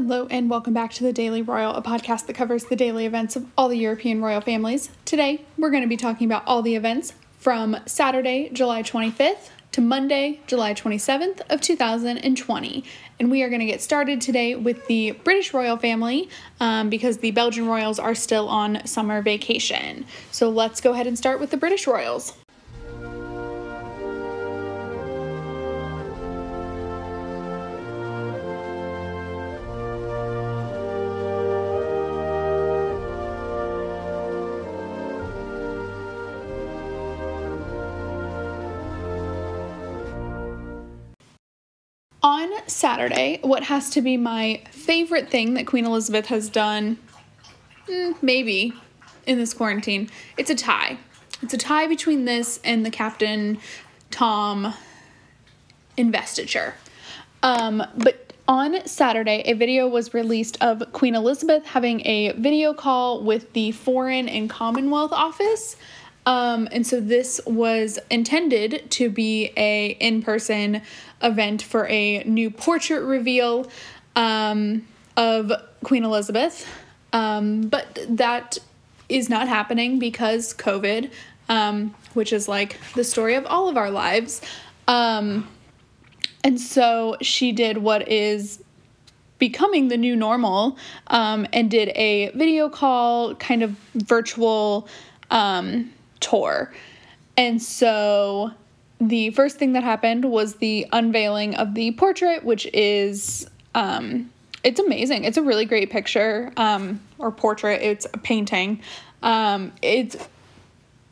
Hello, and welcome back to the Daily Royal, a podcast that covers the daily events of all the European royal families. Today, we're going to be talking about all the events from Saturday, July 25th to Monday, July 27th of 2020. And we are going to get started today with the British royal family um, because the Belgian royals are still on summer vacation. So let's go ahead and start with the British royals. On Saturday, what has to be my favorite thing that Queen Elizabeth has done, mm, maybe in this quarantine, it's a tie. It's a tie between this and the Captain Tom investiture. Um, but on Saturday, a video was released of Queen Elizabeth having a video call with the Foreign and Commonwealth Office. Um, and so this was intended to be a in-person event for a new portrait reveal um, of Queen Elizabeth. Um, but that is not happening because COVID, um, which is like the story of all of our lives. Um, and so she did what is becoming the new normal um, and did a video call, kind of virtual um, tour. And so the first thing that happened was the unveiling of the portrait, which is um, it's amazing. It's a really great picture um, or portrait. It's a painting. Um, it's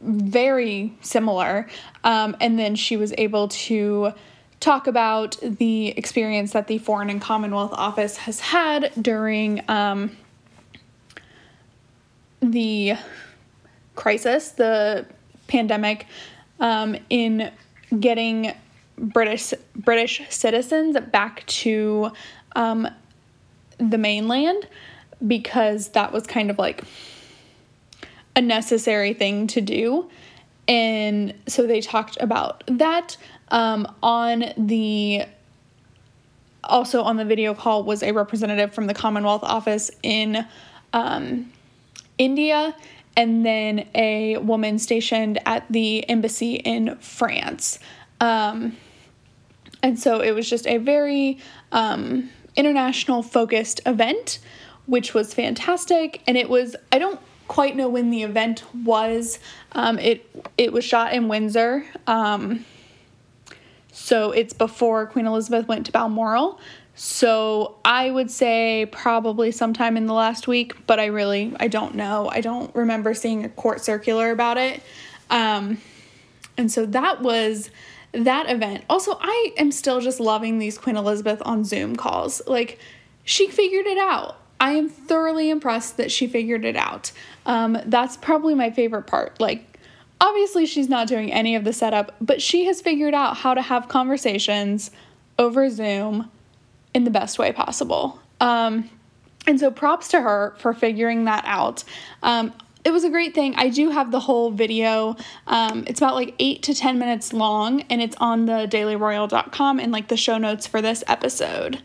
very similar. Um, and then she was able to talk about the experience that the Foreign and Commonwealth Office has had during um, the crisis, the pandemic, um, in getting British British citizens back to um, the mainland because that was kind of like a necessary thing to do. And so they talked about that um, on the also on the video call was a representative from the Commonwealth Office in um, India and then a woman stationed at the embassy in France. Um, and so it was just a very um, international focused event, which was fantastic. And it was, I don't quite know when the event was. Um, it it was shot in Windsor. Um, so it's before Queen Elizabeth went to Balmoral. So I would say probably sometime in the last week, but I really I don't know. I don't remember seeing a court circular about it. Um, and so that was that event. Also, I am still just loving these Queen Elizabeth on Zoom calls. Like she figured it out. I am thoroughly impressed that she figured it out. Um, that's probably my favorite part. Like, obviously, she's not doing any of the setup, but she has figured out how to have conversations over Zoom in the best way possible. Um, and so props to her for figuring that out. Um, it was a great thing. I do have the whole video. Um, it's about like eight to 10 minutes long and it's on the dailyroyal.com and like the show notes for this episode.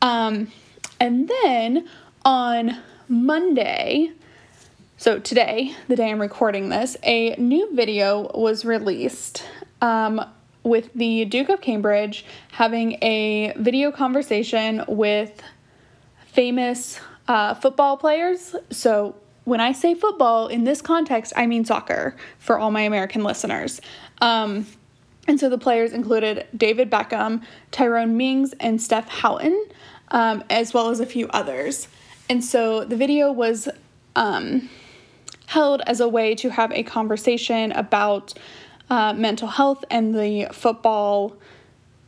Um, and then on Monday, so today, the day I'm recording this, a new video was released um, with the Duke of Cambridge having a video conversation with famous uh, football players. So, when I say football in this context, I mean soccer for all my American listeners. Um, and so the players included David Beckham, Tyrone Mings, and Steph Houghton, um, as well as a few others. And so the video was um, held as a way to have a conversation about uh, mental health and the football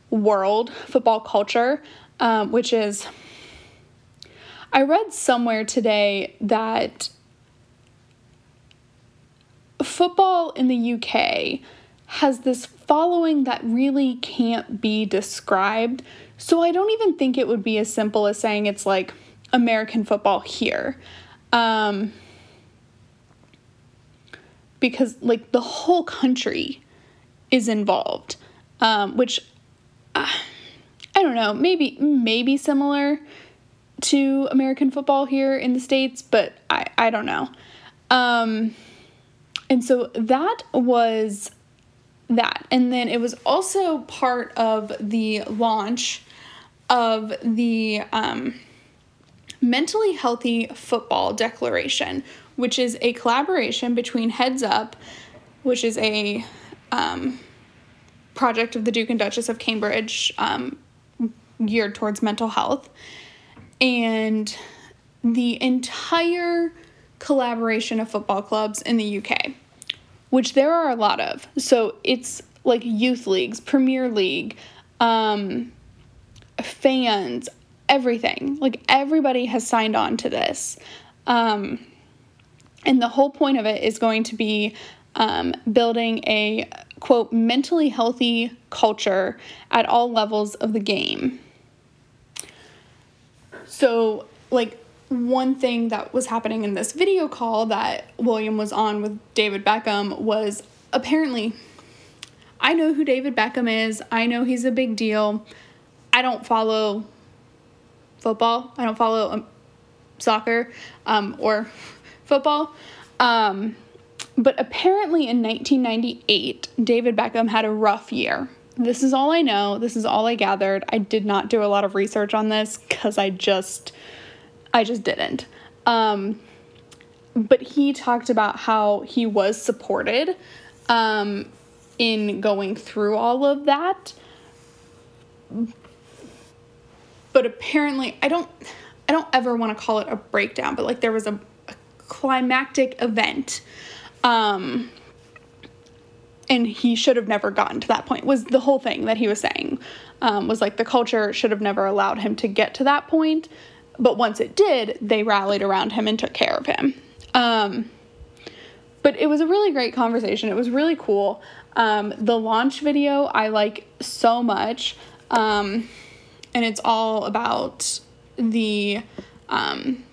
world, football culture, um, which is. I read somewhere today that football in the UK has this following that really can't be described. So I don't even think it would be as simple as saying it's like American football here. Um, because like the whole country is involved, um, which uh, I don't know, maybe maybe similar to American football here in the States, but I, I don't know. Um, and so that was that. And then it was also part of the launch of the um, Mentally Healthy Football Declaration, which is a collaboration between Heads Up, which is a um, project of the Duke and Duchess of Cambridge um, geared towards mental health, and the entire collaboration of football clubs in the UK, which there are a lot of. So it's like youth leagues, Premier League, um, fans, everything. Like everybody has signed on to this. Um, and the whole point of it is going to be um, building a quote mentally healthy culture at all levels of the game. So, like, one thing that was happening in this video call that William was on with David Beckham was apparently I know who David Beckham is. I know he's a big deal. I don't follow football. I don't follow um, soccer um, or football. Um, but apparently in 1998, David Beckham had a rough year. This is all I know. This is all I gathered. I did not do a lot of research on this because I just I just didn't. Um, but he talked about how he was supported um, in going through all of that. But apparently, I don't, I don't ever want to call it a breakdown, but like there was a, a climactic event. Um, and he should have never gotten to that point was the whole thing that he was saying um, was like the culture should have never allowed him to get to that point but once it did, they rallied around him and took care of him. Um, but it was a really great conversation. It was really cool. Um, the launch video I like so much. And it's all about the um,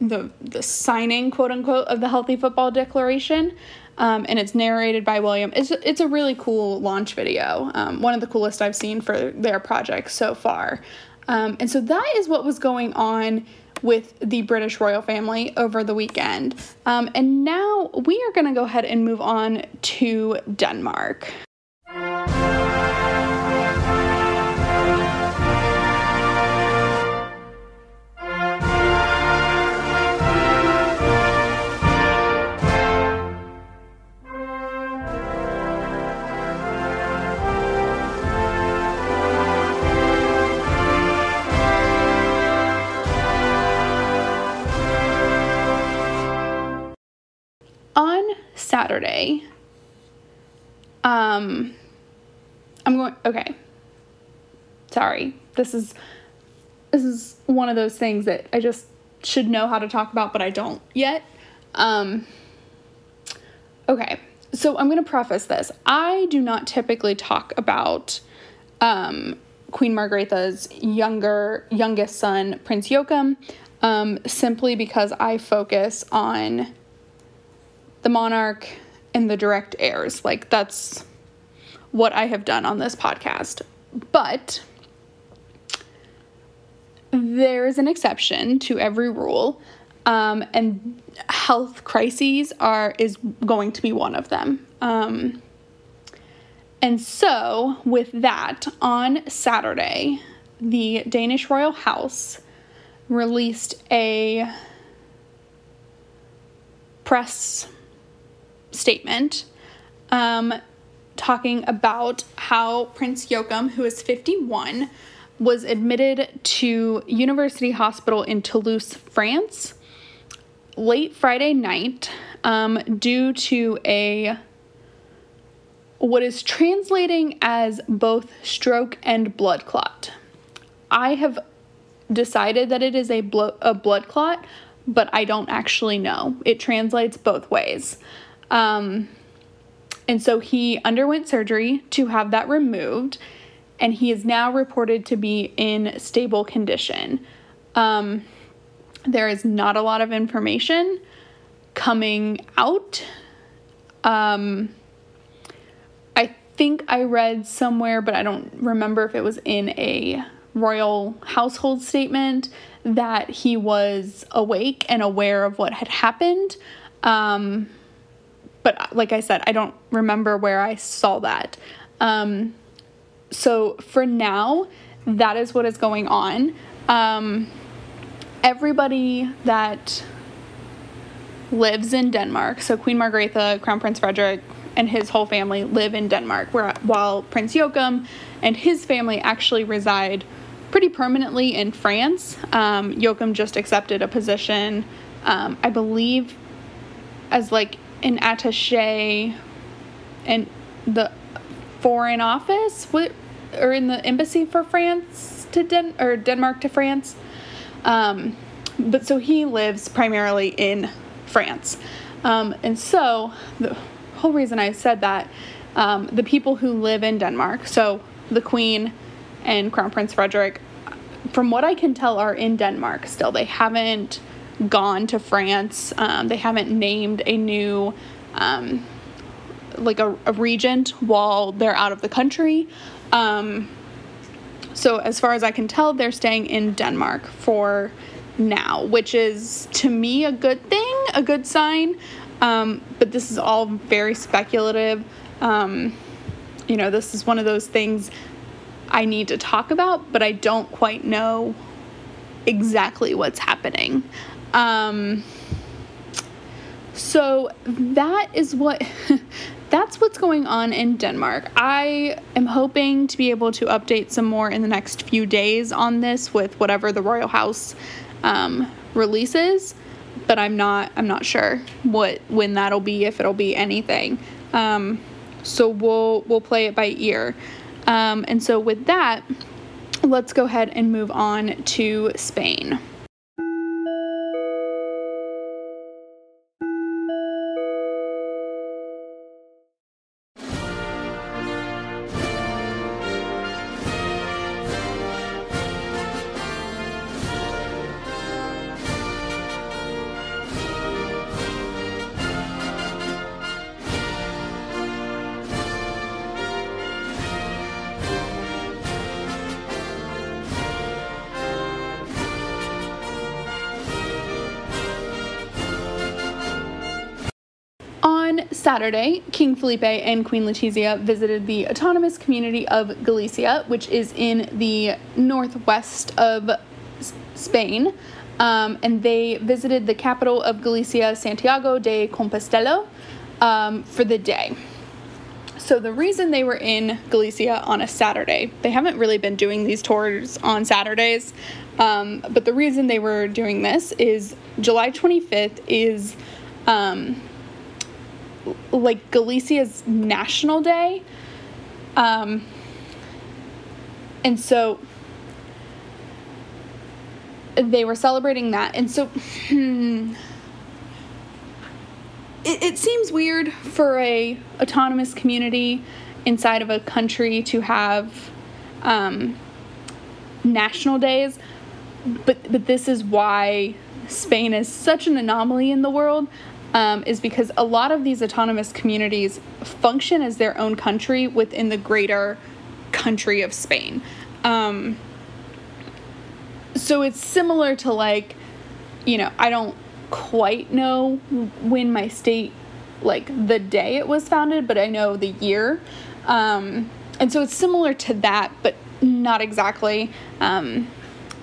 the the signing quote unquote of the healthy football declaration um, and it's narrated by william it's, it's a really cool launch video um, one of the coolest i've seen for their project so far um, and so that is what was going on with the British royal family over the weekend. Um, and now we are going to go ahead and move on to Denmark. Saturday. Um, I'm going. Okay. Sorry. This is this is one of those things that I just should know how to talk about, but I don't yet. Um, okay. So I'm going to preface this. I do not typically talk about um, Queen Margrethe's younger youngest son, Prince Joachim, um, simply because I focus on the monarch and the direct heirs. Like, that's what I have done on this podcast. But there is an exception to every rule. Um, and health crises are is going to be one of them. Um, and so, with that, on Saturday, the Danish royal house released a press statement um, talking about how Prince Joachim, who is 51, was admitted to University Hospital in Toulouse, France, late Friday night um, due to a what is translating as both stroke and blood clot. I have decided that it is a, blo- a blood clot, but I don't actually know. It translates both ways. Um, and so he underwent surgery to have that removed, and he is now reported to be in stable condition. Um, there is not a lot of information coming out. Um, I think I read somewhere, but I don't remember if it was in a royal household statement that he was awake and aware of what had happened. Um, but like I said, I don't remember where I saw that. Um, so for now, that is what is going on. Um, everybody that lives in Denmark, so Queen Margrethe, Crown Prince Frederik, and his whole family live in Denmark, where, while Prince Joachim and his family actually reside pretty permanently in France. Um, Joachim just accepted a position, um, I believe, as like an attaché in the foreign office or in the embassy for France to Den or Denmark to France. Um, but so he lives primarily in France. Um, and so the whole reason I said that, um, the people who live in Denmark, so the Queen and Crown Prince Frederik, from what I can tell, are in Denmark still. They haven't gone to France. Um, they haven't named a new, um, like a, a, regent while they're out of the country. Um, so, as far as I can tell, they're staying in Denmark for now, which is to me a good thing, a good sign. Um, but this is all very speculative. Um, you know, this is one of those things I need to talk about, but I don't quite know exactly what's happening. Um, so that is what that's what's going on in Denmark. I am hoping to be able to update some more in the next few days on this with whatever the royal house um, releases, but I'm not I'm not sure what when that'll be if it'll be anything. Um, so we'll we'll play it by ear. Um, and so with that, let's go ahead and move on to Spain. Saturday, King Felipe and Queen Letizia visited the autonomous community of Galicia, which is in the northwest of Spain. Um, and they visited the capital of Galicia, Santiago de Compostela, um, for the day. So, the reason they were in Galicia on a Saturday, they haven't really been doing these tours on Saturdays, um, but the reason they were doing this is July 25th is um, like Galicia's national day. Um, and so they were celebrating that. And so hmm, it, it seems weird for a autonomous community inside of a country to have um, national days. But but this is why Spain is such an anomaly in the world um, is because a lot of these autonomous communities function as their own country within the greater country of Spain. Um, so it's similar to like, you know, I don't quite know when my state, like the day it was founded, but I know the year. Um, and so it's similar to that, but not exactly. Um,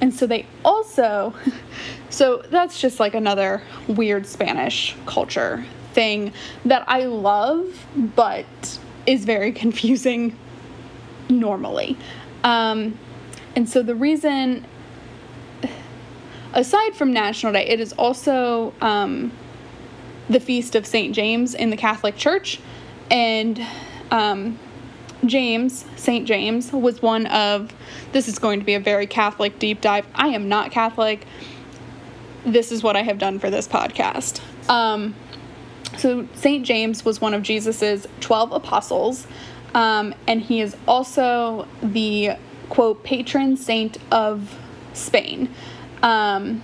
and so they also, so that's just like another weird Spanish culture thing that I love, but is very confusing normally. Um, and so the reason, aside from National Day, it is also um, the feast of St. James in the Catholic Church. And um, James, St. James, was one of, this is going to be a very Catholic deep dive. I am not Catholic. This is what I have done for this podcast. Um, so, St. James was one of Jesus's 12 apostles, um, and he is also the quote patron saint of Spain. Um,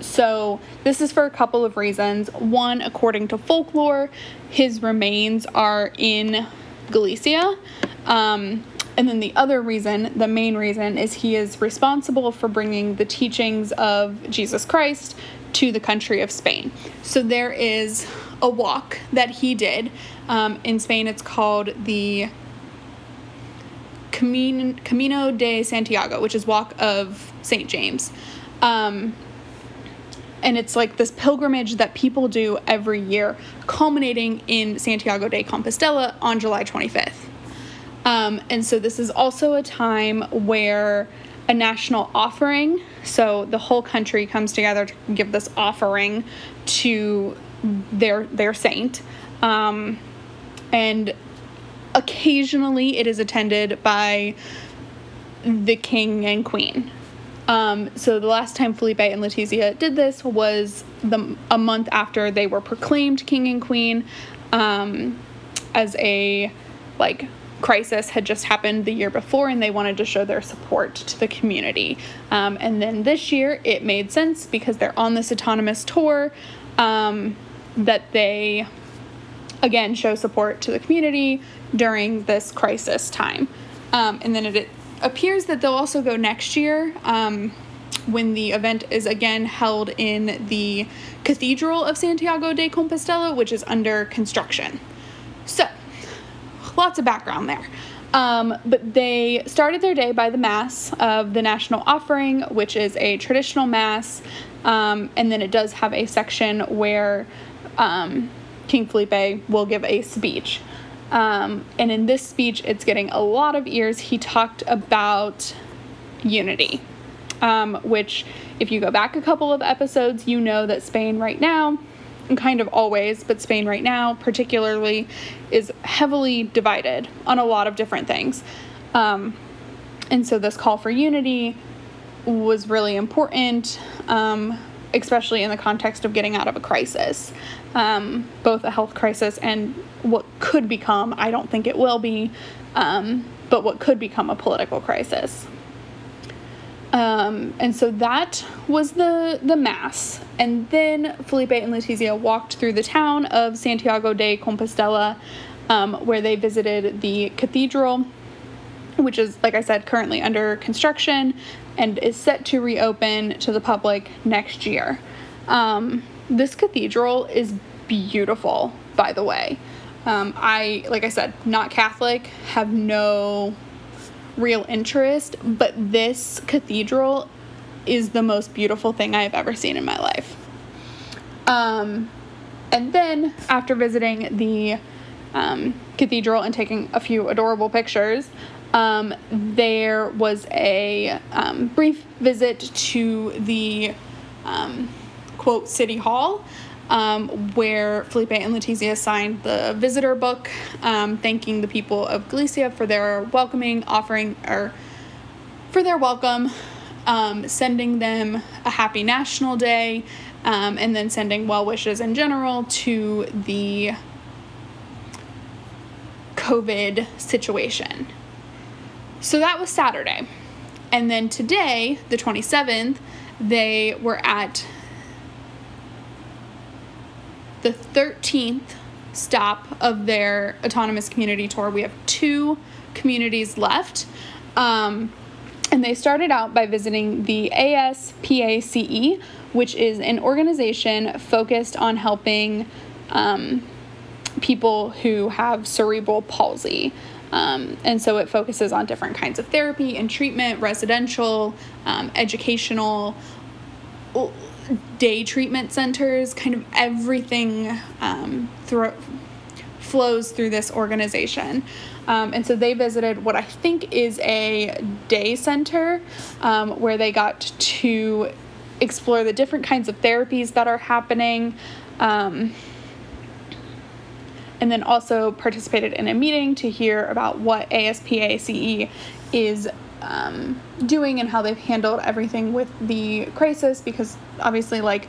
so, this is for a couple of reasons. One, according to folklore, his remains are in Galicia. Um, and then the other reason, the main reason, is he is responsible for bringing the teachings of Jesus Christ to the country of Spain. So there is a walk that he did. Um, in Spain, it's called the Camino de Santiago, which is Walk of St. James. Um, and it's like this pilgrimage that people do every year, culminating in Santiago de Compostela on July 25th. Um, and so this is also a time where a national offering, so the whole country comes together to give this offering to their their saint. Um, and occasionally it is attended by the king and queen. Um, so the last time Felipe and Letizia did this was the a month after they were proclaimed king and queen, um, as a like crisis had just happened the year before, and they wanted to show their support to the community. Um, and then this year it made sense because they're on this autonomous tour um, that they again show support to the community during this crisis time. Um, and then it, appears that they'll also go next year um, when the event is again held in the Cathedral of Santiago de Compostela, which is under construction. So, lots of background there. Um, but they started their day by the Mass of the National Offering, which is a traditional Mass. Um, and then it does have a section where um, King Felipe will give a speech. Um, and in this speech, it's getting a lot of ears. He talked about unity, um, which, if you go back a couple of episodes, you know that Spain right now, kind of always, but Spain right now particularly, is heavily divided on a lot of different things. Um, and so this call for unity was really important, um, especially in the context of getting out of a crisis um, both a health crisis and what could become, I don't think it will be, um, but what could become a political crisis. Um, and so that was the the mass, and then Felipe and Letizia walked through the town of Santiago de Compostela, um, where they visited the cathedral, which is, like I said, currently under construction and is set to reopen to the public next year. Um, this cathedral is beautiful, by the way. Um, I, like I said, not Catholic, have no real interest, but this cathedral is the most beautiful thing I have ever seen in my life. Um, and then, after visiting the um, cathedral and taking a few adorable pictures, um, there was a um, brief visit to the um, quote City Hall, um, where Felipe and Letizia signed the visitor book, um, thanking the people of Galicia for their welcoming, offering or for their welcome, um, sending them a happy National Day, um, and then sending well wishes in general to the COVID situation. So that was Saturday. And then today, the 27th, they were at the 13th stop of their autonomous community tour. We have two communities left. Um, and they started out by visiting the ASPACE, which is an organization focused on helping um, people who have cerebral palsy. Um, and so it focuses on different kinds of therapy and treatment, residential, um, educational, day treatment centers, kind of everything um, thro- flows through this organization. Um, and so they visited what I think is a day center um, where they got to explore the different kinds of therapies that are happening. Um, and then also participated in a meeting to hear about what ASPACE is um, doing and how they've handled everything with the crisis because obviously like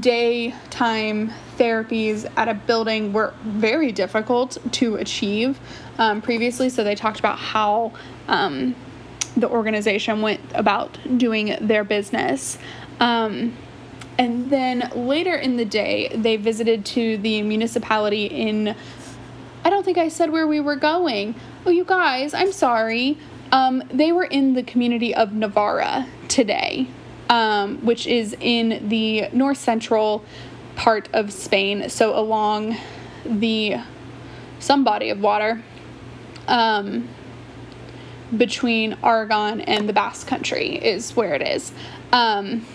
daytime therapies at a building were very difficult to achieve um, previously so they talked about how um, the organization went about doing their business um, and then later in the day they visited to the municipality in I don't think I said where we were going. Oh, you guys, I'm sorry. Um, they were in the community of Navarra today, um, which is in the north central part of Spain, so along the some body of water um, between Aragon and the Basque Country is where it is. Um,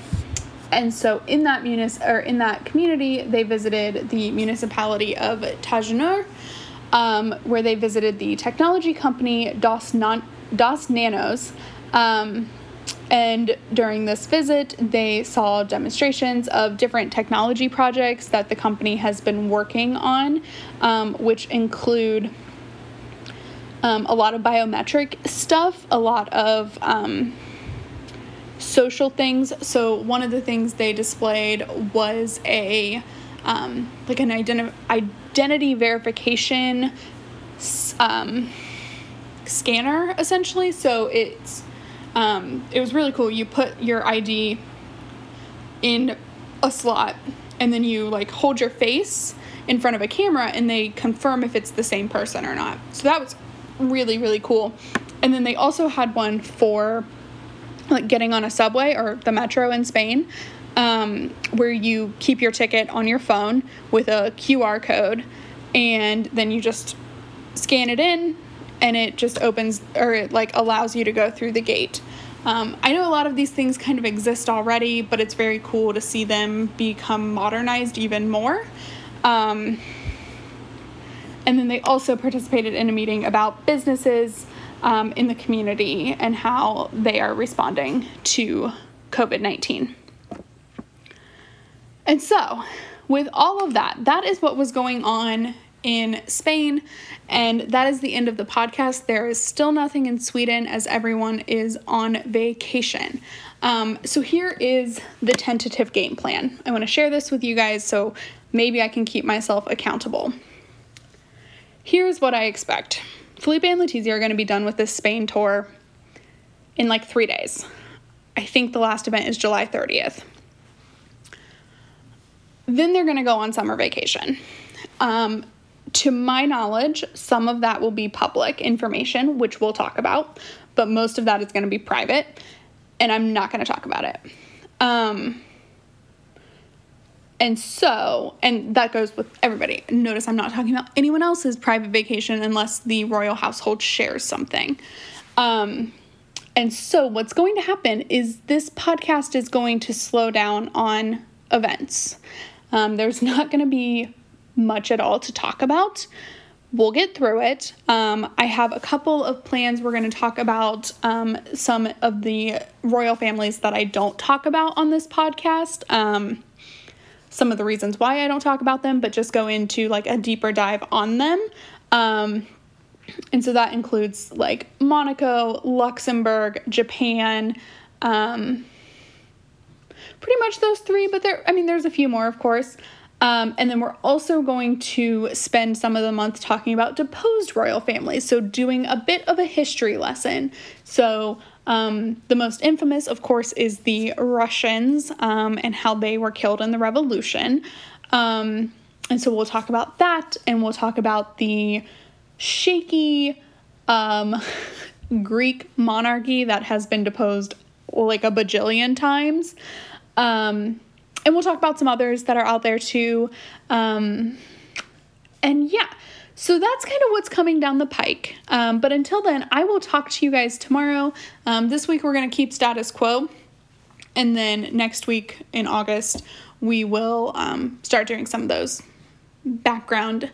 and so in that munis or in that community, they visited the municipality of Tajonar, um, where they visited the technology company Dos, non- Dos Nanos. Um, and during this visit, they saw demonstrations of different technology projects that the company has been working on, um, which include um, a lot of biometric stuff, a lot of um, social things. So one of the things they displayed was a um, like an identi- identity verification um, scanner, essentially. So it's um, it was really cool. You put your ID in a slot, and then you like hold your face in front of a camera, and they confirm if it's the same person or not. So that was really really cool. And then they also had one for like getting on a subway or the metro in Spain, um, where you keep your ticket on your phone with a QR code, and then you just scan it in, and it just opens or it like allows you to go through the gate. Um, I know a lot of these things kind of exist already, but it's very cool to see them become modernized even more. Um, and then they also participated in a meeting about businesses um, in the community and how they are responding to COVID 19. And so, with all of that, that is what was going on in Spain. And that is the end of the podcast. There is still nothing in Sweden as everyone is on vacation. Um, so here is the tentative game plan. I want to share this with you guys so maybe I can keep myself accountable. Here's what I expect Felipe and Letizia are going to be done with this Spain tour in like three days. I think the last event is July 30th. Then they're going to go on summer vacation. Um, to my knowledge, some of that will be public information, which we'll talk about, but most of that is going to be private, and I'm not going to talk about it. Um, and so, and that goes with everybody. Notice I'm not talking about anyone else's private vacation unless the royal household shares something. Um, and so, what's going to happen is this podcast is going to slow down on events. Um, there's not going to be much at all to talk about. We'll get through it. Um, I have a couple of plans. We're going to talk about um, some of the royal families that I don't talk about on this podcast. Um, some of the reasons why I don't talk about them, but just go into like a deeper dive on them. Um, and so that includes like Monaco, Luxembourg, Japan, um, pretty much those three, but there, I mean, there's a few more, of course. Um, and then we're also going to spend some of the month talking about deposed royal families, so doing a bit of a history lesson. So, um, the most infamous, of course, is the Russians um, and how they were killed in the revolution. Um, and so we'll talk about that, and we'll talk about the shaky um, Greek monarchy that has been deposed like a bajillion times. Um, and we'll talk about some others that are out there too. Um, and yeah, so that's kind of what's coming down the pike. Um, but until then, I will talk to you guys tomorrow. Um, this week, we're going to keep status quo. And then next week in August, we will um, start doing some of those background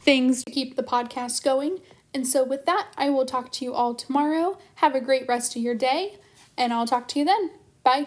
things to keep the podcast going. And so, with that, I will talk to you all tomorrow. Have a great rest of your day, and I'll talk to you then. Bye.